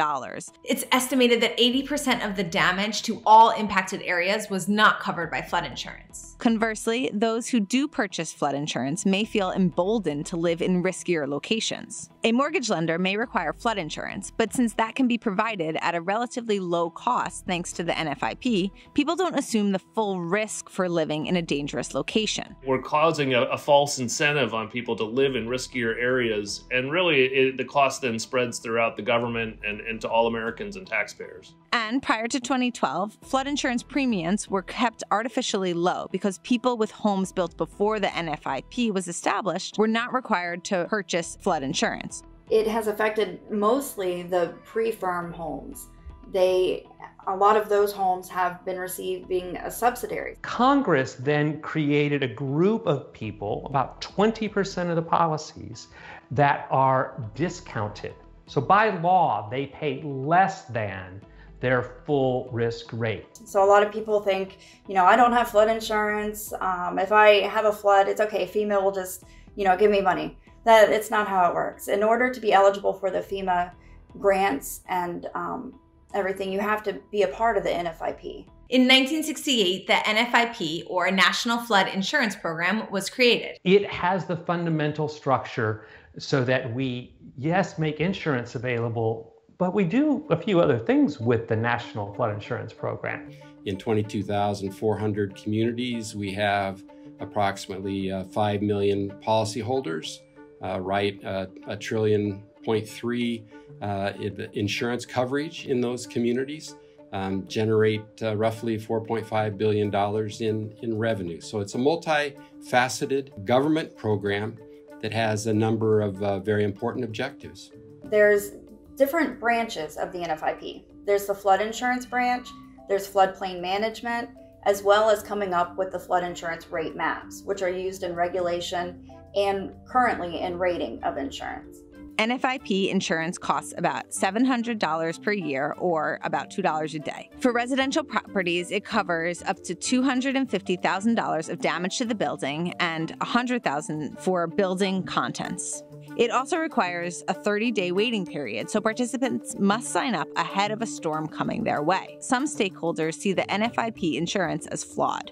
It's estimated that 80% of the damage to all impacted areas was not covered by flood insurance. Conversely, those who do purchase flood insurance may feel emboldened to live in riskier locations. A mortgage lender may require flood insurance, but since that can be provided at a relatively low cost thanks to the NFIP, people don't assume the full risk for living in a dangerous location we're causing a, a, false incentive on people to live in riskier areas. And really, it, the cost then spreads throughout the government and, and to all Americans and taxpayers. And prior to 2012, flood insurance premiums were kept artificially low because people with homes built before the NFIP was established were not required to purchase flood insurance. It has affected mostly the pre FIRM homes. They a lot of those homes have been receiving a subsidiary. Congress then created a group of people, about 20% of the policies, that are discounted. So by law, they pay less than their full risk rate. So a lot of people think, you know, I don't have flood insurance. Um, if I have a flood, it's okay. FEMA will just, you know, give me money. That it's not how it works. In order to be eligible for the FEMA grants and um, everything, you have to be a part of the NFIP. In 1968, the NFIP, or National Flood Insurance Program, was created. It has the fundamental structure so that we, yes, make insurance available, but we do a few other things with the National Flood Insurance Program. In 22,400 communities, we have approximately uh, 5 million policyholders, uh, write uh, a trillion point three uh, insurance coverage in those communities, um, generate uh, roughly $4.5 billion in, in revenue. So it's a multifaceted government program that has a number of uh, very important objectives. There's different branches of the NFIP. There's the flood insurance branch, there's floodplain management, as well as coming up with the flood insurance rate maps, which are used in regulation and currently in rating of insurance. NFIP insurance costs about $700 per year or about $2 a day. For residential properties, it covers up to $250,000 of damage to the building and $100,000 for building contents. It also requires a 30 day waiting period, so participants must sign up ahead of a storm coming their way. Some stakeholders see the NFIP insurance as flawed.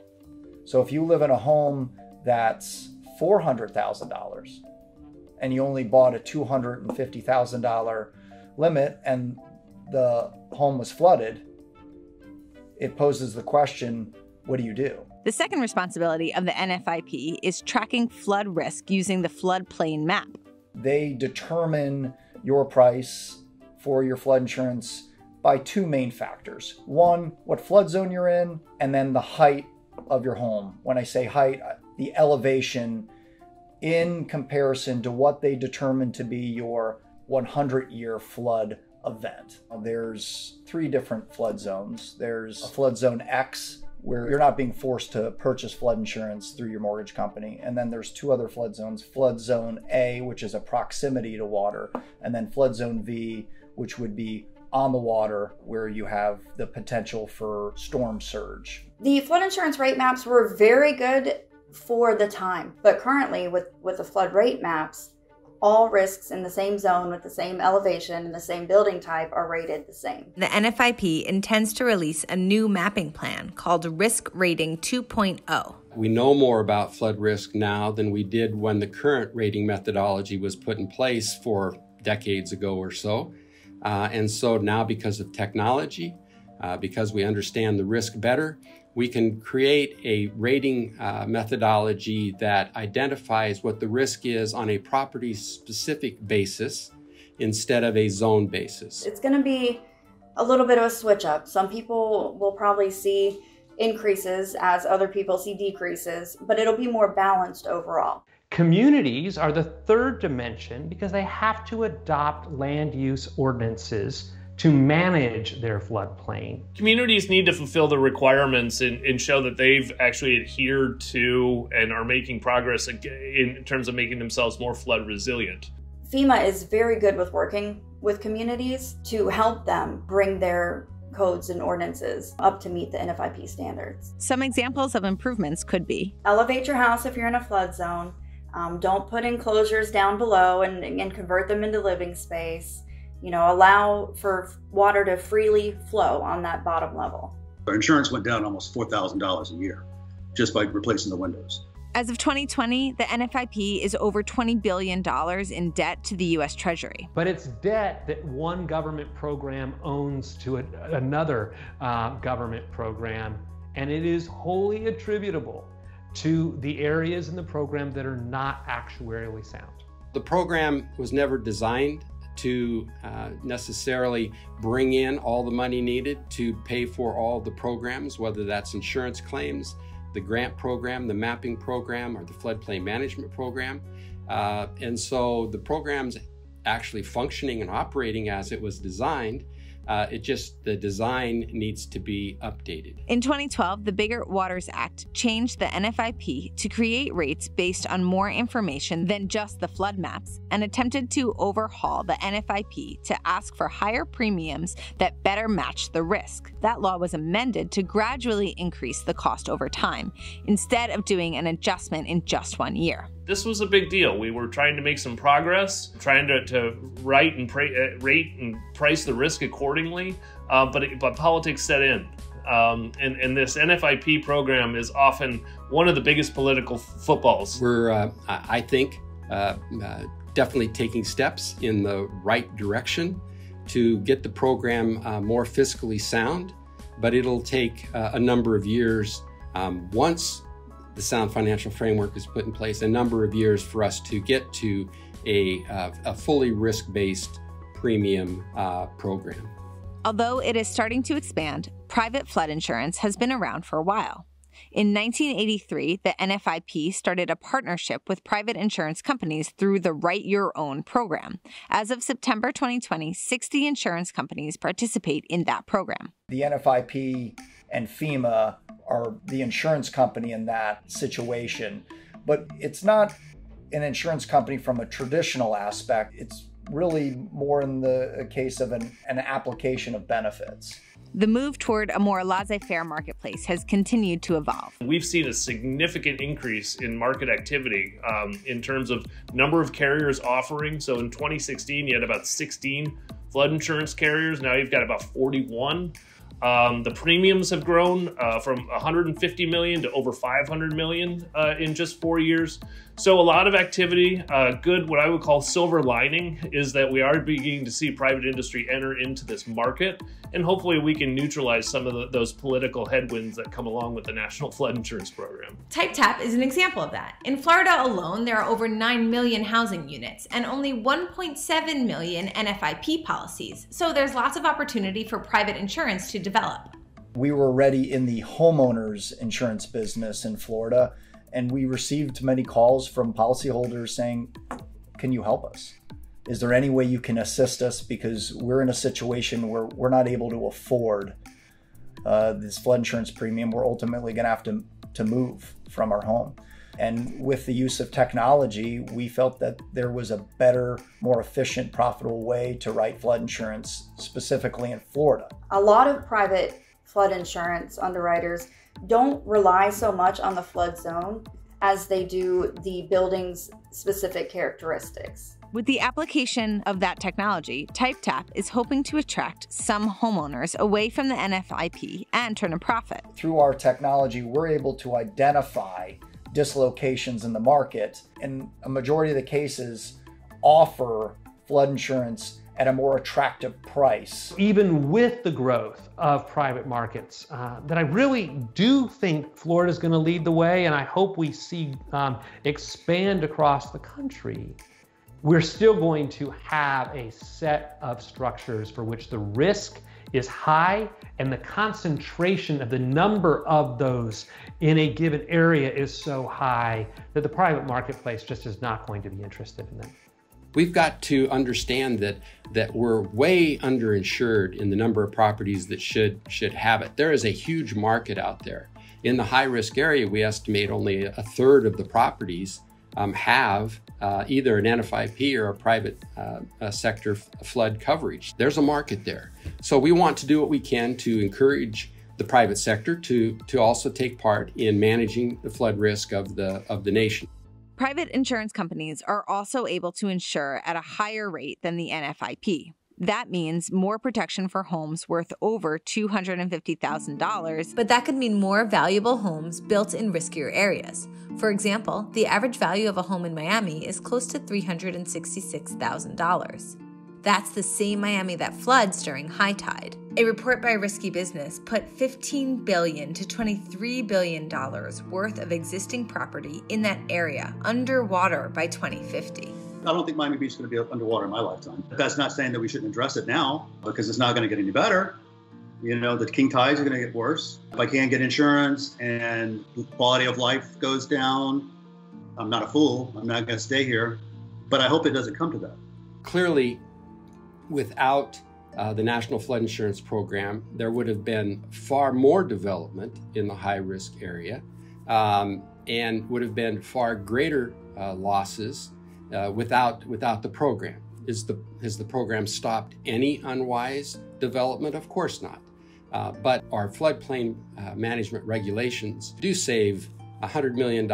So if you live in a home that's $400,000, and you only bought a $250,000 limit and the home was flooded, it poses the question what do you do? The second responsibility of the NFIP is tracking flood risk using the floodplain map. They determine your price for your flood insurance by two main factors. One, what flood zone you're in, and then the height of your home. When I say height, uh, the elevation in comparison to what they determined to be your 100 year flood event. There's three different flood zones. There's a flood zone X, where you're not being forced to purchase flood insurance through your mortgage company. And then there's two other flood zones flood zone A, which is a proximity to water, and then flood zone V, which would be on the water where you have the potential for storm surge. The flood insurance rate maps were very good for the time. But currently, with, with the flood rate maps, all risks in the same zone with the same elevation and the same building type are rated the same. The NFIP intends to release a new mapping plan called Risk Rating 2.0. We know more about flood risk now than we did when the current rating methodology was put in place for decades ago or so. Uh, and so now, because of technology, uh, because we understand the risk better, we can create a rating uh, methodology that identifies what the risk is on a property specific basis instead of a zone basis. It's going to be a little bit of a switch up. Some people will probably see increases as other people see decreases, but it'll be more balanced overall. Communities are the third dimension because they have to adopt land use ordinances to manage their floodplain. Communities need to fulfill the requirements and, and, show that they've actually adhered to and are making progress in terms of making themselves more flood resilient. FEMA is very good with working with communities to help them bring their codes and ordinances up to meet the NFIP standards. Some examples of improvements could be elevate your house if you're in a flood zone. Um, don't put enclosures down below and, and convert them into living space. You know, allow for water to freely flow on that bottom level. Our insurance went down almost $4,000 a year just by replacing the windows. As of 2020, the NFIP is over $20 billion in debt to the U.S. Treasury. But it's debt that one government program owns to a, another uh, government program, and it is wholly attributable to the areas in the program that are not actuarially sound. The program was never designed to uh, necessarily bring in all the money needed to pay for all the programs, whether that's insurance claims, the grant program, the mapping program, or the floodplain management program. Uh, and so the program's actually functioning and operating as it was designed. Uh, it just, the design needs to be updated. In 2012, the Biggert-Waters Act changed the NFIP to create rates based on more information than just the flood maps and attempted to overhaul the NFIP to ask for higher premiums that better match the risk. That law was amended to gradually increase the cost over time instead of doing an adjustment in just one year this was a big deal. We were trying to make some progress, trying to, to write and pra- uh, rate and price the risk accordingly, uh, but it, but politics set in. Um, and, and this NFIP program is often one of the biggest political footballs. We're, uh, I think, uh, uh, definitely taking steps in the right direction to get the program uh, more fiscally sound, but it'll take a number of years um, once the sound financial framework is put in place a number of years for us to get to a, uh, a fully risk based premium uh, program. Although it is starting to expand, private flood insurance has been around for a while. In 1983, the NFIP started a partnership with private insurance companies through the Write Your Own program. As of September 2020, 60 insurance companies participate in that program. The NFIP and FEMA are the insurance company in that situation. But it's not an insurance company from a traditional aspect. It's really more in the case of an, an application of benefits. The move toward a more laissez faire marketplace has continued to evolve. We've seen a significant increase in market activity um, in terms of number of carriers offering. So in 2016, you had about 16 flood insurance carriers. Now you've got about 41. Um, the premiums have grown uh, from 150 million to over 500 million uh, in just four years. So a lot of activity. Uh, good, what I would call silver lining is that we are beginning to see private industry enter into this market, and hopefully we can neutralize some of the, those political headwinds that come along with the National Flood Insurance Program. TypeTap is an example of that. In Florida alone, there are over 9 million housing units and only 1.7 million NFIP policies. So there's lots of opportunity for private insurance to develop. We were already in the homeowners insurance business in Florida and we received many calls from policyholders saying, Can you help us? Is there any way you can assist us? Because we're in a situation where we're not able to afford uh, this flood insurance premium. We're ultimately going to have to, to move from our home. And with the use of technology, we felt that there was a better, more efficient, profitable way to write flood insurance, specifically in Florida. A lot of private flood insurance underwriters don't rely so much on the flood zone as they do the building's specific characteristics. With the application of that technology, TypeTap is hoping to attract some homeowners away from the NFIP and turn a profit. Through our technology, we're able to identify dislocations in the market, and a majority of the cases offer flood insurance at a more attractive price. Even with the growth of private markets, uh, that I really do think Florida is going to lead the way, and I hope we see um, expand across the country. We're still going to have a set of structures for which the risk is high and the concentration of the number of those in a given area is so high that the private marketplace just is not going to be interested in them. We've got to understand that that we're way underinsured in the number of properties that should should have it. There is a huge market out there. In the high risk area, we estimate only a third of the properties um, have uh, either an NFIP or a private uh, sector flood coverage. There's a market there. So we want to do what we can to encourage the private sector to, to also take part in managing the flood risk of the, of the nation. Private insurance companies are also able to insure at a higher rate than the NFIP. That means more protection for homes worth over $250,000, but that could mean more valuable homes built in riskier areas. For example, the average value of a home in Miami is close to $366,000. That's the same Miami that floods during high tide. A report by Risky Business put 15 billion to $23 billion worth of existing property in that area underwater by 2050. I don't think Miami Beach is going to be underwater in my lifetime. That's not saying that we shouldn't address it now because it's not going to get any better. You know, the king tides are going to get worse. If I can't get insurance and the quality of life goes down, I'm not a fool. I'm not going to stay here. But I hope it doesn't come to that. Clearly, without uh, the National Flood Insurance Program, there would have been far more development in the high risk area um, and would have been far greater uh, losses uh, without without the program. Is the has the program stopped any unwise development? Of course not. Uh, but our floodplain uh, management regulations do save $100 million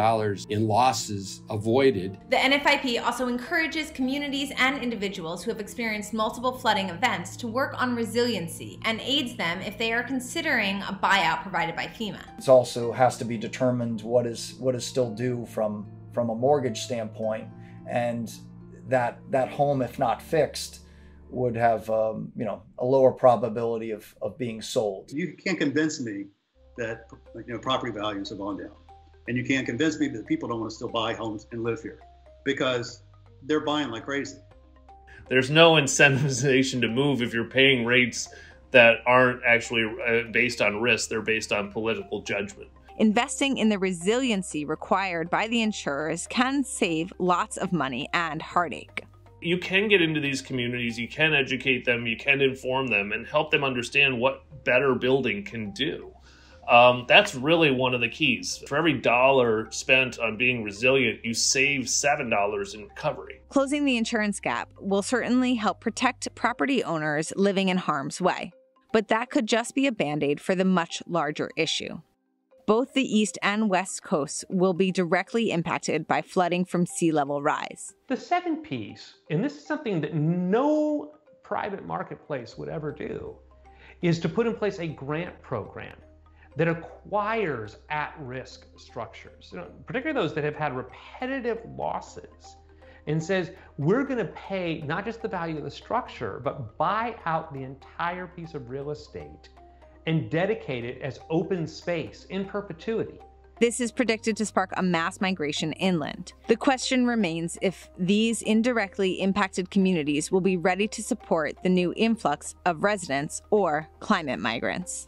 in losses avoided. The NFIP also encourages communities and individuals who have experienced multiple flooding events to work on resiliency and aids them if they are considering a buyout provided by FEMA. It also has to be determined what is what is still due from from a mortgage standpoint and that that home, if not fixed, would have um, you know a lower probability of, of being sold. You can't convince me that you know property values have gone down, and you can't convince me that people don't want to still buy homes and live here because they're buying like crazy. There's no incentivization to move if you're paying rates that aren't actually uh, based on risk; they're based on political judgment. Investing in the resiliency required by the insurers can save lots of money and heartache. You can get into these communities, you can educate them, you can inform them, and help them understand what better building can do. Um, that's really one of the keys. For every dollar spent on being resilient, you save $7 in recovery. Closing the insurance gap will certainly help protect property owners living in harm's way. But that could just be a band aid for the much larger issue both the east and west coasts will be directly impacted by flooding from sea level rise. The second piece, and this is something that no private marketplace would ever do, is to put in place a grant program that acquires at risk structures, you know, particularly those that have had repetitive losses, and says, we're going to pay not just the value of the structure, but buy out the entire piece of real estate and dedicate it as open space in perpetuity. This is predicted to spark a mass migration inland. The question remains if these indirectly impacted communities will be ready to support the new influx of residents or climate migrants.